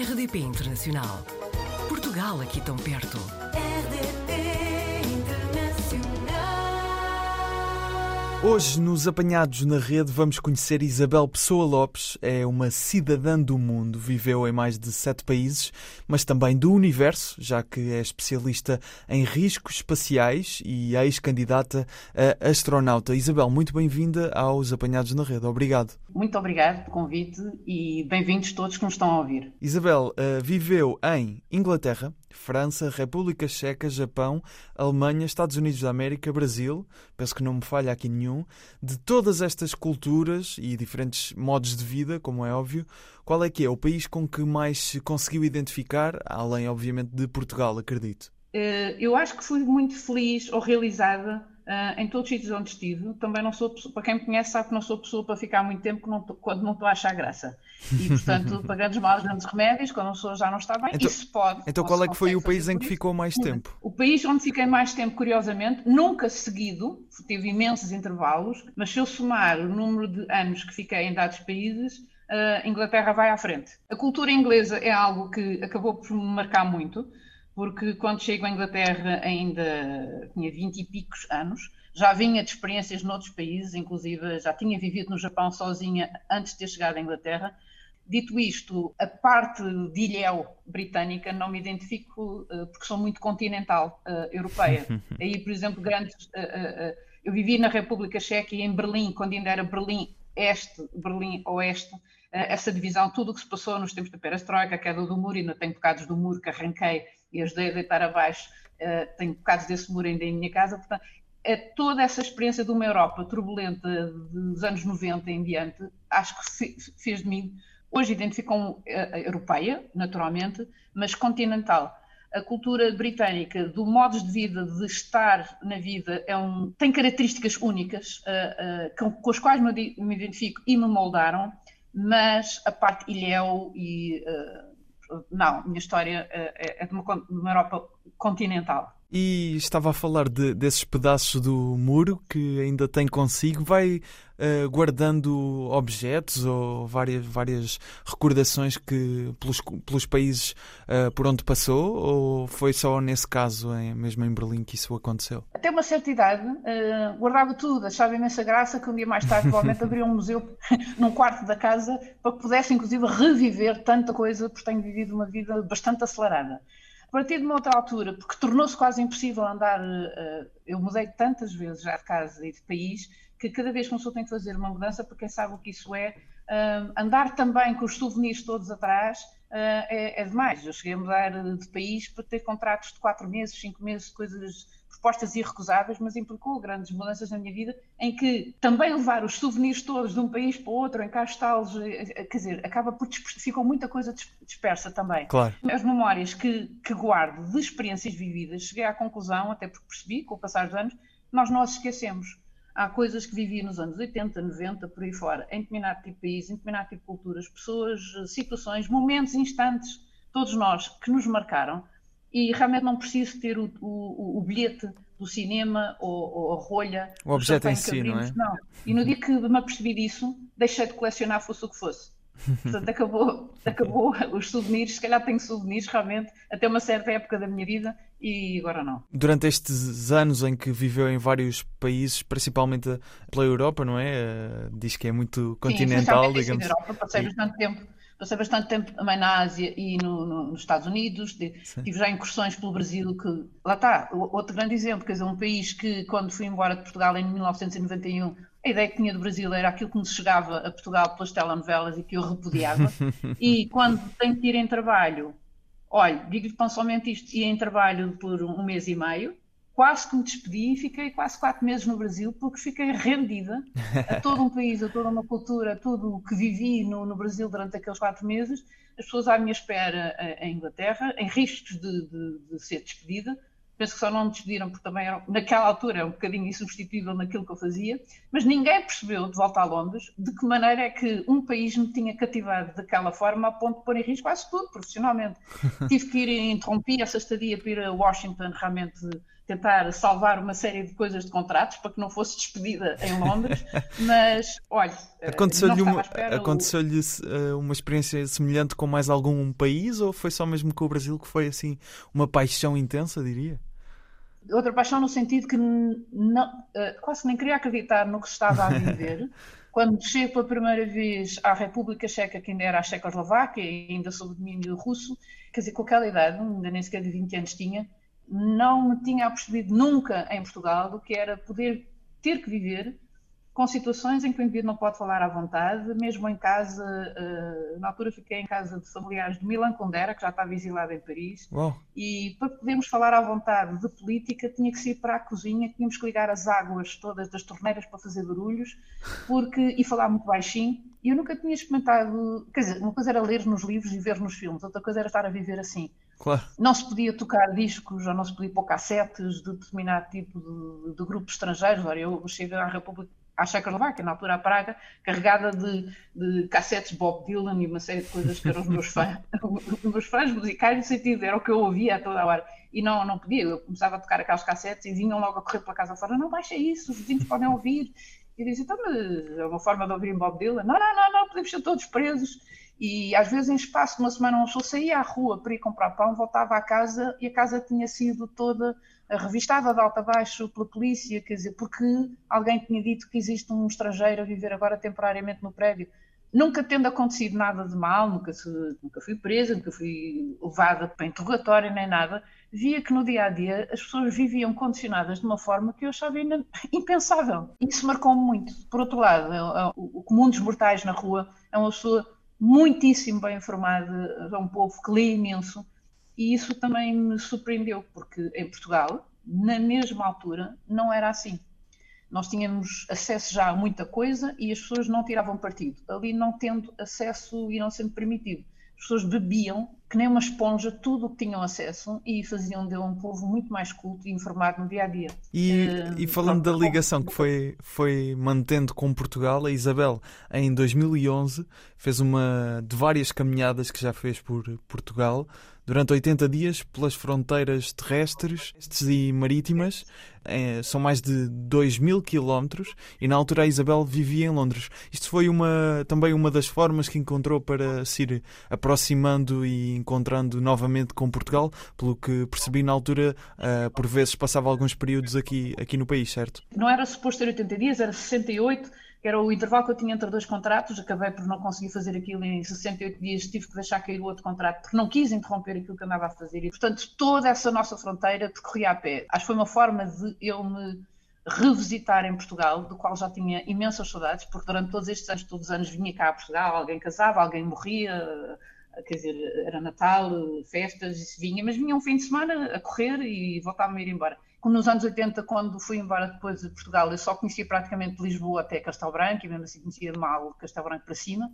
RDP Internacional. Portugal aqui tão perto. RDP Hoje, nos Apanhados na Rede, vamos conhecer Isabel Pessoa Lopes. É uma cidadã do mundo, viveu em mais de sete países, mas também do universo, já que é especialista em riscos espaciais e ex-candidata a astronauta. Isabel, muito bem-vinda aos Apanhados na Rede. Obrigado. Muito obrigado pelo convite e bem-vindos todos que nos estão a ouvir. Isabel eh, viveu em Inglaterra, França, República Checa, Japão, Alemanha, Estados Unidos da América, Brasil, penso que não me falha aqui nenhum. De todas estas culturas e diferentes modos de vida, como é óbvio, qual é que é o país com que mais se conseguiu identificar, além, obviamente, de Portugal, acredito? Eh, Eu acho que fui muito feliz ou realizada eh, em todos os sítios onde estive. Também não sou, pessoa- para quem me conhece, sabe que não sou pessoa para ficar muito tempo que não tô- quando não estou a achar graça. E, portanto, para grandes males, grandes remédios, quando a pessoa já não está bem, Então- isso pode. Então, qual é que foi o país em que ficou mais tempo? O país onde fiquei mais tempo, curiosamente, nunca seguido, teve imensos intervalos, mas se eu somar o número de anos que fiquei em dados países, a Inglaterra vai à frente. A cultura inglesa é algo que acabou por me marcar muito, porque quando chego à Inglaterra ainda tinha 20 e picos anos, já vinha de experiências noutros países, inclusive já tinha vivido no Japão sozinha antes de ter chegado à Inglaterra. Dito isto, a parte de ilhéu britânica não me identifico eh, porque sou muito continental eh, europeia. Aí, por exemplo, grandes. eh, eu vivi na República Checa e em Berlim, quando ainda era Berlim Este, Berlim Oeste, essa divisão, tudo o que se passou nos tempos da Perestroika, a queda do muro, ainda tenho bocados do muro que arranquei e ajudei a deitar abaixo, eh, tenho bocados desse muro ainda em minha casa, portanto, é toda essa experiência de uma Europa turbulenta dos anos 90 em diante, acho que fe- fez de mim Hoje identificam a europeia, naturalmente, mas continental. A cultura britânica, do modos de vida, de estar na vida, é um, tem características únicas uh, uh, com, com, as quais me, me, identifico e me moldaram, mas a parte ilhéu e. Uh, não, minha história é de uma, de uma Europa continental. E estava a falar de, desses pedaços do muro que ainda tem consigo. Vai uh, guardando objetos ou várias, várias recordações que, pelos, pelos países uh, por onde passou? Ou foi só nesse caso, em, mesmo em Berlim, que isso aconteceu? Até uma certa idade, uh, guardava tudo, achava imensa graça que um dia mais tarde, provavelmente, abria um museu num quarto da casa para que pudesse, inclusive, reviver tanta coisa, porque tenho vivido uma vida bastante acelerada. A partir de uma outra altura, porque tornou-se quase impossível andar, eu mudei tantas vezes já de casa e de país, que cada vez que uma pessoa tem que fazer uma mudança, porque sabe o que isso é, andar também com os souvenirs todos atrás é, é demais. Eu cheguei a mudar de país para ter contratos de 4 meses, 5 meses, coisas propostas irrecusáveis, mas implicou grandes mudanças na minha vida, em que também levar os souvenirs todos de um país para o outro, encaixá-los, quer dizer, acaba por ficou muita coisa dispersa também. Claro. As memórias que, que guardo de experiências vividas, cheguei à conclusão, até porque percebi, com o passar dos anos, nós não as esquecemos. Há coisas que vivi nos anos 80, 90, por aí fora, em determinado tipo de país, em determinado tipo de culturas, pessoas, situações, momentos, instantes, todos nós, que nos marcaram, e realmente não preciso ter o, o, o bilhete do cinema ou, ou a rolha. O objeto em si, não é? Não. E no dia que me apercebi disso, deixei de colecionar, fosse o que fosse. Portanto, acabou, acabou os souvenirs. Se calhar tenho souvenirs realmente até uma certa época da minha vida e agora não. Durante estes anos em que viveu em vários países, principalmente pela Europa, não é? Diz que é muito continental, Sim, digamos. Na Europa, passei bastante tempo passei bastante tempo também na Ásia e no, no, nos Estados Unidos, de, tive já incursões pelo Brasil, que lá está, outro grande exemplo, quer dizer, um país que quando fui embora de Portugal em 1991, a ideia que tinha do Brasil era aquilo que nos chegava a Portugal pelas telenovelas e que eu repudiava, e quando tenho que ir em trabalho, olha, digo-lhe tão somente isto, ia em trabalho por um mês e meio, quase que me despedi e fiquei quase quatro meses no Brasil porque fiquei rendida a todo um país, a toda uma cultura, a tudo o que vivi no, no, Brasil durante aqueles quatro meses, as pessoas à minha espera em Inglaterra, em riscos de, de, de ser despedida. Penso que só não me despediram porque também era, naquela altura era um bocadinho insubstituível naquilo que eu fazia, mas ninguém percebeu, de volta a Londres, de que maneira é que um país me tinha cativado daquela forma a ponto de pôr em risco quase tudo, profissionalmente. Tive que ir, interrompi essa estadia para ir a Washington, realmente tentar salvar uma série de coisas de contratos para que não fosse despedida em Londres, mas olha, aconteceu-lhe uma, aconteceu uh, uma experiência semelhante com mais algum país ou foi só mesmo com o Brasil que foi assim uma paixão intensa, diria? Outra paixão no sentido que não, uh, quase nem queria acreditar no que estava a viver. Quando chego pela primeira vez à República Checa, que ainda era a Checoslováquia, ainda sob domínio russo, quer dizer, com aquela idade, ainda nem sequer de 20 anos tinha, não me tinha apercebido nunca em Portugal do que era poder ter que viver com situações em que o indivíduo não pode falar à vontade, mesmo em casa, uh, na altura fiquei em casa de familiares de Milan Kundera, que já estava exilado em Paris, e para podermos falar à vontade de política tinha que ir para a cozinha, tínhamos que ligar as águas todas das torneiras para fazer barulhos, porque, e falar muito baixinho, e eu nunca tinha experimentado, quer dizer, uma coisa era ler nos livros e ver nos filmes, outra coisa era estar a viver assim. Claro. Não se podia tocar discos ou não se podia pôr cassetes de determinado tipo de, de grupos estrangeiros. Eu cheguei à República, à Checoslováquia, na altura à Praga, carregada de, de cassetes Bob Dylan e uma série de coisas que eram os meus fãs, os meus fãs musicais, no sentido, era o que eu ouvia a toda hora. E não, não podia, eu começava a tocar aqueles cassetes e vinham logo a correr pela casa fora, não baixa isso, os vizinhos podem ouvir. E dizia, então, mas é uma forma de ouvir Bob Dylan? Não, não, não, não, podemos ser todos presos. E às vezes, em espaço de uma semana, uma pessoa saía à rua para ir comprar pão, voltava à casa e a casa tinha sido toda revistada de alto a baixo pela polícia, quer dizer, porque alguém tinha dito que existe um estrangeiro a viver agora temporariamente no prédio. Nunca tendo acontecido nada de mal, nunca, se, nunca fui presa, nunca fui levada para interrogatório nem nada, via que no dia a dia as pessoas viviam condicionadas de uma forma que eu achava impensável. Isso marcou-me muito. Por outro lado, é, é, o comum dos mortais na rua é uma pessoa muitíssimo bem informada, é um povo que lê imenso, e isso também me surpreendeu, porque em Portugal, na mesma altura, não era assim. Nós tínhamos acesso já a muita coisa e as pessoas não tiravam partido. Ali, não tendo acesso e não sendo permitido, as pessoas bebiam que nem uma esponja tudo o que tinham acesso e faziam dele um povo muito mais culto e informado no dia a dia. E, uh, e falando pronto, da ligação que foi, foi mantendo com Portugal, a Isabel, em 2011, fez uma de várias caminhadas que já fez por Portugal durante 80 dias pelas fronteiras terrestres e marítimas. É, são mais de 2 mil quilómetros e na altura a Isabel vivia em Londres. Isto foi uma, também uma das formas que encontrou para se ir aproximando e encontrando novamente com Portugal, pelo que percebi na altura, uh, por vezes passava alguns períodos aqui, aqui no país, certo? Não era suposto ter 80 dias, era 68 que era o intervalo que eu tinha entre dois contratos, acabei por não conseguir fazer aquilo em 68 dias, tive que deixar cair o outro contrato, porque não quis interromper aquilo que andava a fazer. E, portanto, toda essa nossa fronteira percorria a pé. Acho que foi uma forma de eu me revisitar em Portugal, do qual já tinha imensas saudades, porque durante todos estes anos, todos os anos, vinha cá a Portugal, alguém casava, alguém morria, quer dizer, era Natal, festas, isso vinha, mas vinha um fim de semana a correr e voltava a ir embora nos anos 80, quando fui embora depois de Portugal, eu só conhecia praticamente Lisboa até Castelo Branco, e mesmo assim conhecia mal Castelo Branco para cima,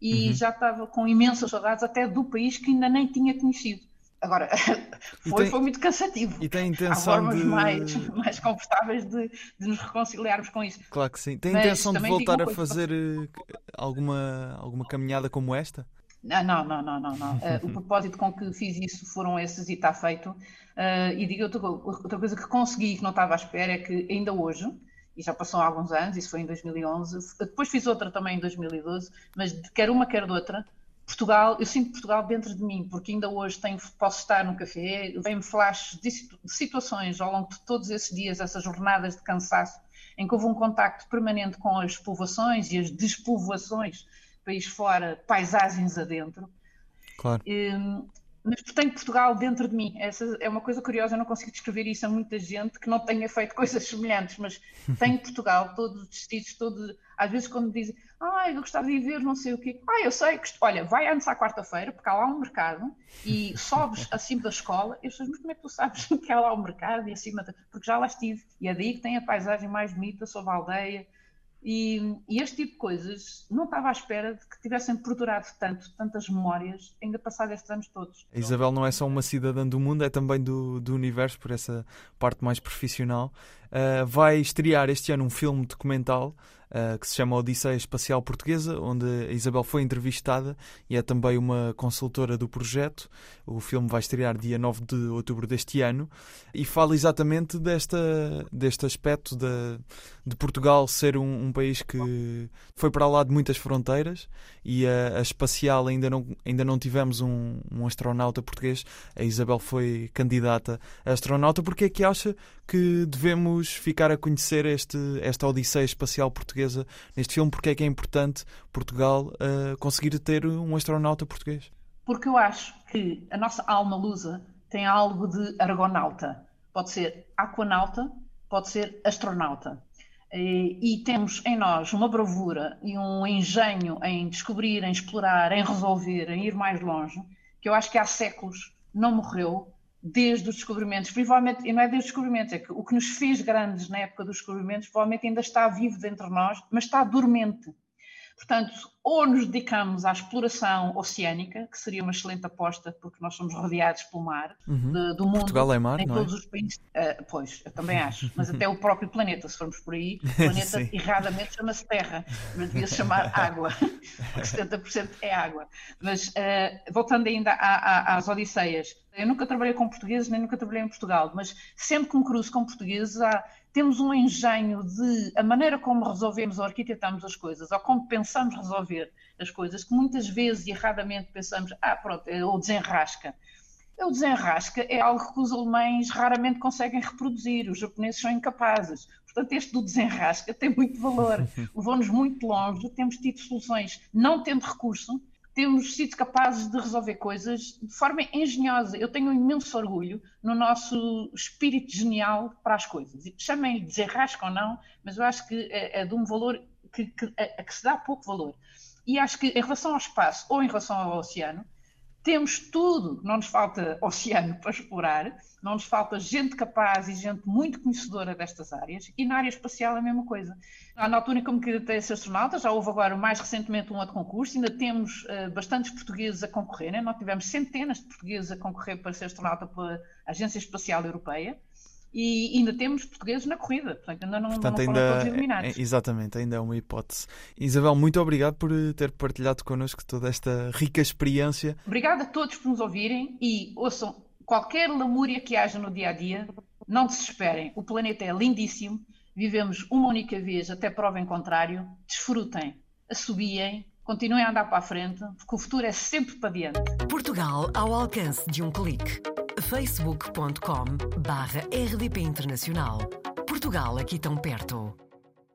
e uhum. já estava com imensas saudades até do país que ainda nem tinha conhecido. Agora, foi, tem, foi muito cansativo. E tem intenção Há formas de... mais, mais confortáveis de, de, nos reconciliarmos com isso. Claro que sim. Tem Mas intenção de voltar a fazer eh, alguma, alguma caminhada como esta? Não, não, não, não, não. não. Uh, o propósito com que fiz isso foram esses e está feito. Uh, e digo outra, outra coisa que consegui que não estava à espera é que ainda hoje, e já passou há alguns anos, isso foi em 2011, depois fiz outra também em 2012, mas quer uma, quer outra, Portugal, eu sinto Portugal dentro de mim, porque ainda hoje tenho, posso estar no café, vem-me flashes de situações ao longo de todos esses dias, essas jornadas de cansaço, em que houve um contacto permanente com as povoações e as despovoações país fora, paisagens adentro. Claro. Um, mas tenho Portugal dentro de mim. Essa é uma coisa curiosa, eu não consigo descrever isso a muita gente que não tenha feito coisas semelhantes, mas tenho Portugal, todos os vestidos, todos. Às vezes, quando dizem, ah, eu gostava de ver não sei o quê, ah, eu sei, que... olha, vai antes à quarta-feira, porque há lá um mercado e sobes acima da escola. E pessoas, mas como é que tu sabes que há lá um mercado e acima, da... porque já lá estive. E é daí que tem a paisagem mais bonita sobre a aldeia e, e, este tipo de coisas não estava à espera de que tivessem perdurado tanto, tantas memórias, ainda passados estes anos todos. A Isabel não é só uma cidadã do mundo, é também do, do universo, por essa parte mais profissional. Uh, vai estrear este ano um filme documental uh, que se chama Odisseia Espacial Portuguesa, onde a Isabel foi entrevistada e é também uma consultora do projeto. O filme vai estrear dia 9 de outubro deste ano e fala exatamente desta, deste aspecto de, de Portugal ser um, um, país que foi para lá de muitas fronteiras e a, a espacial ainda não, ainda não tivemos um, um astronauta português. A Isabel foi candidata a astronauta. Porque é que acha que devemos ficar a conhecer este, esta Odisseia Espacial Portuguesa neste filme? Porque é que é importante Portugal uh, conseguir ter um astronauta português? Porque eu acho que a nossa alma lusa tem algo de argonauta. Pode ser aquanauta, pode ser astronauta. E, e, temos em nós uma bravura e um engenho em descobrir, em explorar, em resolver, em ir mais longe, que eu acho que há séculos não morreu desde os descobrimentos. Provavelmente, e não é desde os descobrimentos, é que o que nos fez grandes na época dos descobrimentos provavelmente ainda está vivo dentro de nós, mas está dormente. Portanto, ou nos dedicamos à exploração oceânica, que seria uma excelente aposta, porque nós somos rodeados pelo mar uhum. de, do mundo. Portugal é mar, em não todos é? os países. Uh, pois, eu também acho. Mas até o próprio planeta, se formos por aí, o planeta erradamente chama-se Terra, mas devia-se chamar água, porque 70% é água. Mas uh, voltando ainda à, à, às Odisseias, eu nunca trabalhei com portugueses, nem nunca trabalhei em Portugal, mas sempre que me cruzo com portugueses, há, temos um engenho de a maneira como resolvemos ou arquitetamos as coisas, ou como pensamos resolver as coisas, que muitas vezes e erradamente pensamos, ah, pronto, é o desenrasca. O desenrasca é algo que os alemães raramente conseguem reproduzir, os japoneses são incapazes. Portanto, este do desenrasca tem muito valor, levou-nos muito longe, temos tido soluções não tendo recurso, temos sido capazes de resolver coisas de forma engenhosa. Eu tenho um imenso orgulho no nosso espírito genial para as coisas. Chamem-lhe desenrasca ou não, mas eu acho que é, é de um valor que, que, a, a que se dá pouco valor. E acho que em relação ao espaço ou em relação ao oceano, temos tudo, não nos falta oceano para explorar, não nos falta gente capaz e gente muito conhecedora destas áreas, e na área espacial é a mesma coisa. Na altura em que eu me candidatei astronauta, já houve agora mais recentemente um outro concurso, ainda temos uh, bastantes portugueses a concorrerem, nós tivemos centenas de portugueses a concorrer para ser astronauta pela Agência Espacial Europeia, e ainda temos portugueses na corrida, portanto ainda não, portanto, não ainda, foram todos eliminados. É, exatamente, ainda é uma hipótese. Isabel, muito obrigado por eh, ter partilhado connosco toda esta rica experiência. Obrigada a todos por nos ouvirem e ouçam qualquer lamúria que haja no dia a dia, não desesperem, o planeta é lindíssimo, vivemos uma única vez até prova em contrário, desfrutem, assobiem, continuem a andar para a frente, porque o futuro é sempre para diante. Portugal ao alcance de um clique facebook.com barra rdp internacional. Portugal aqui tão perto.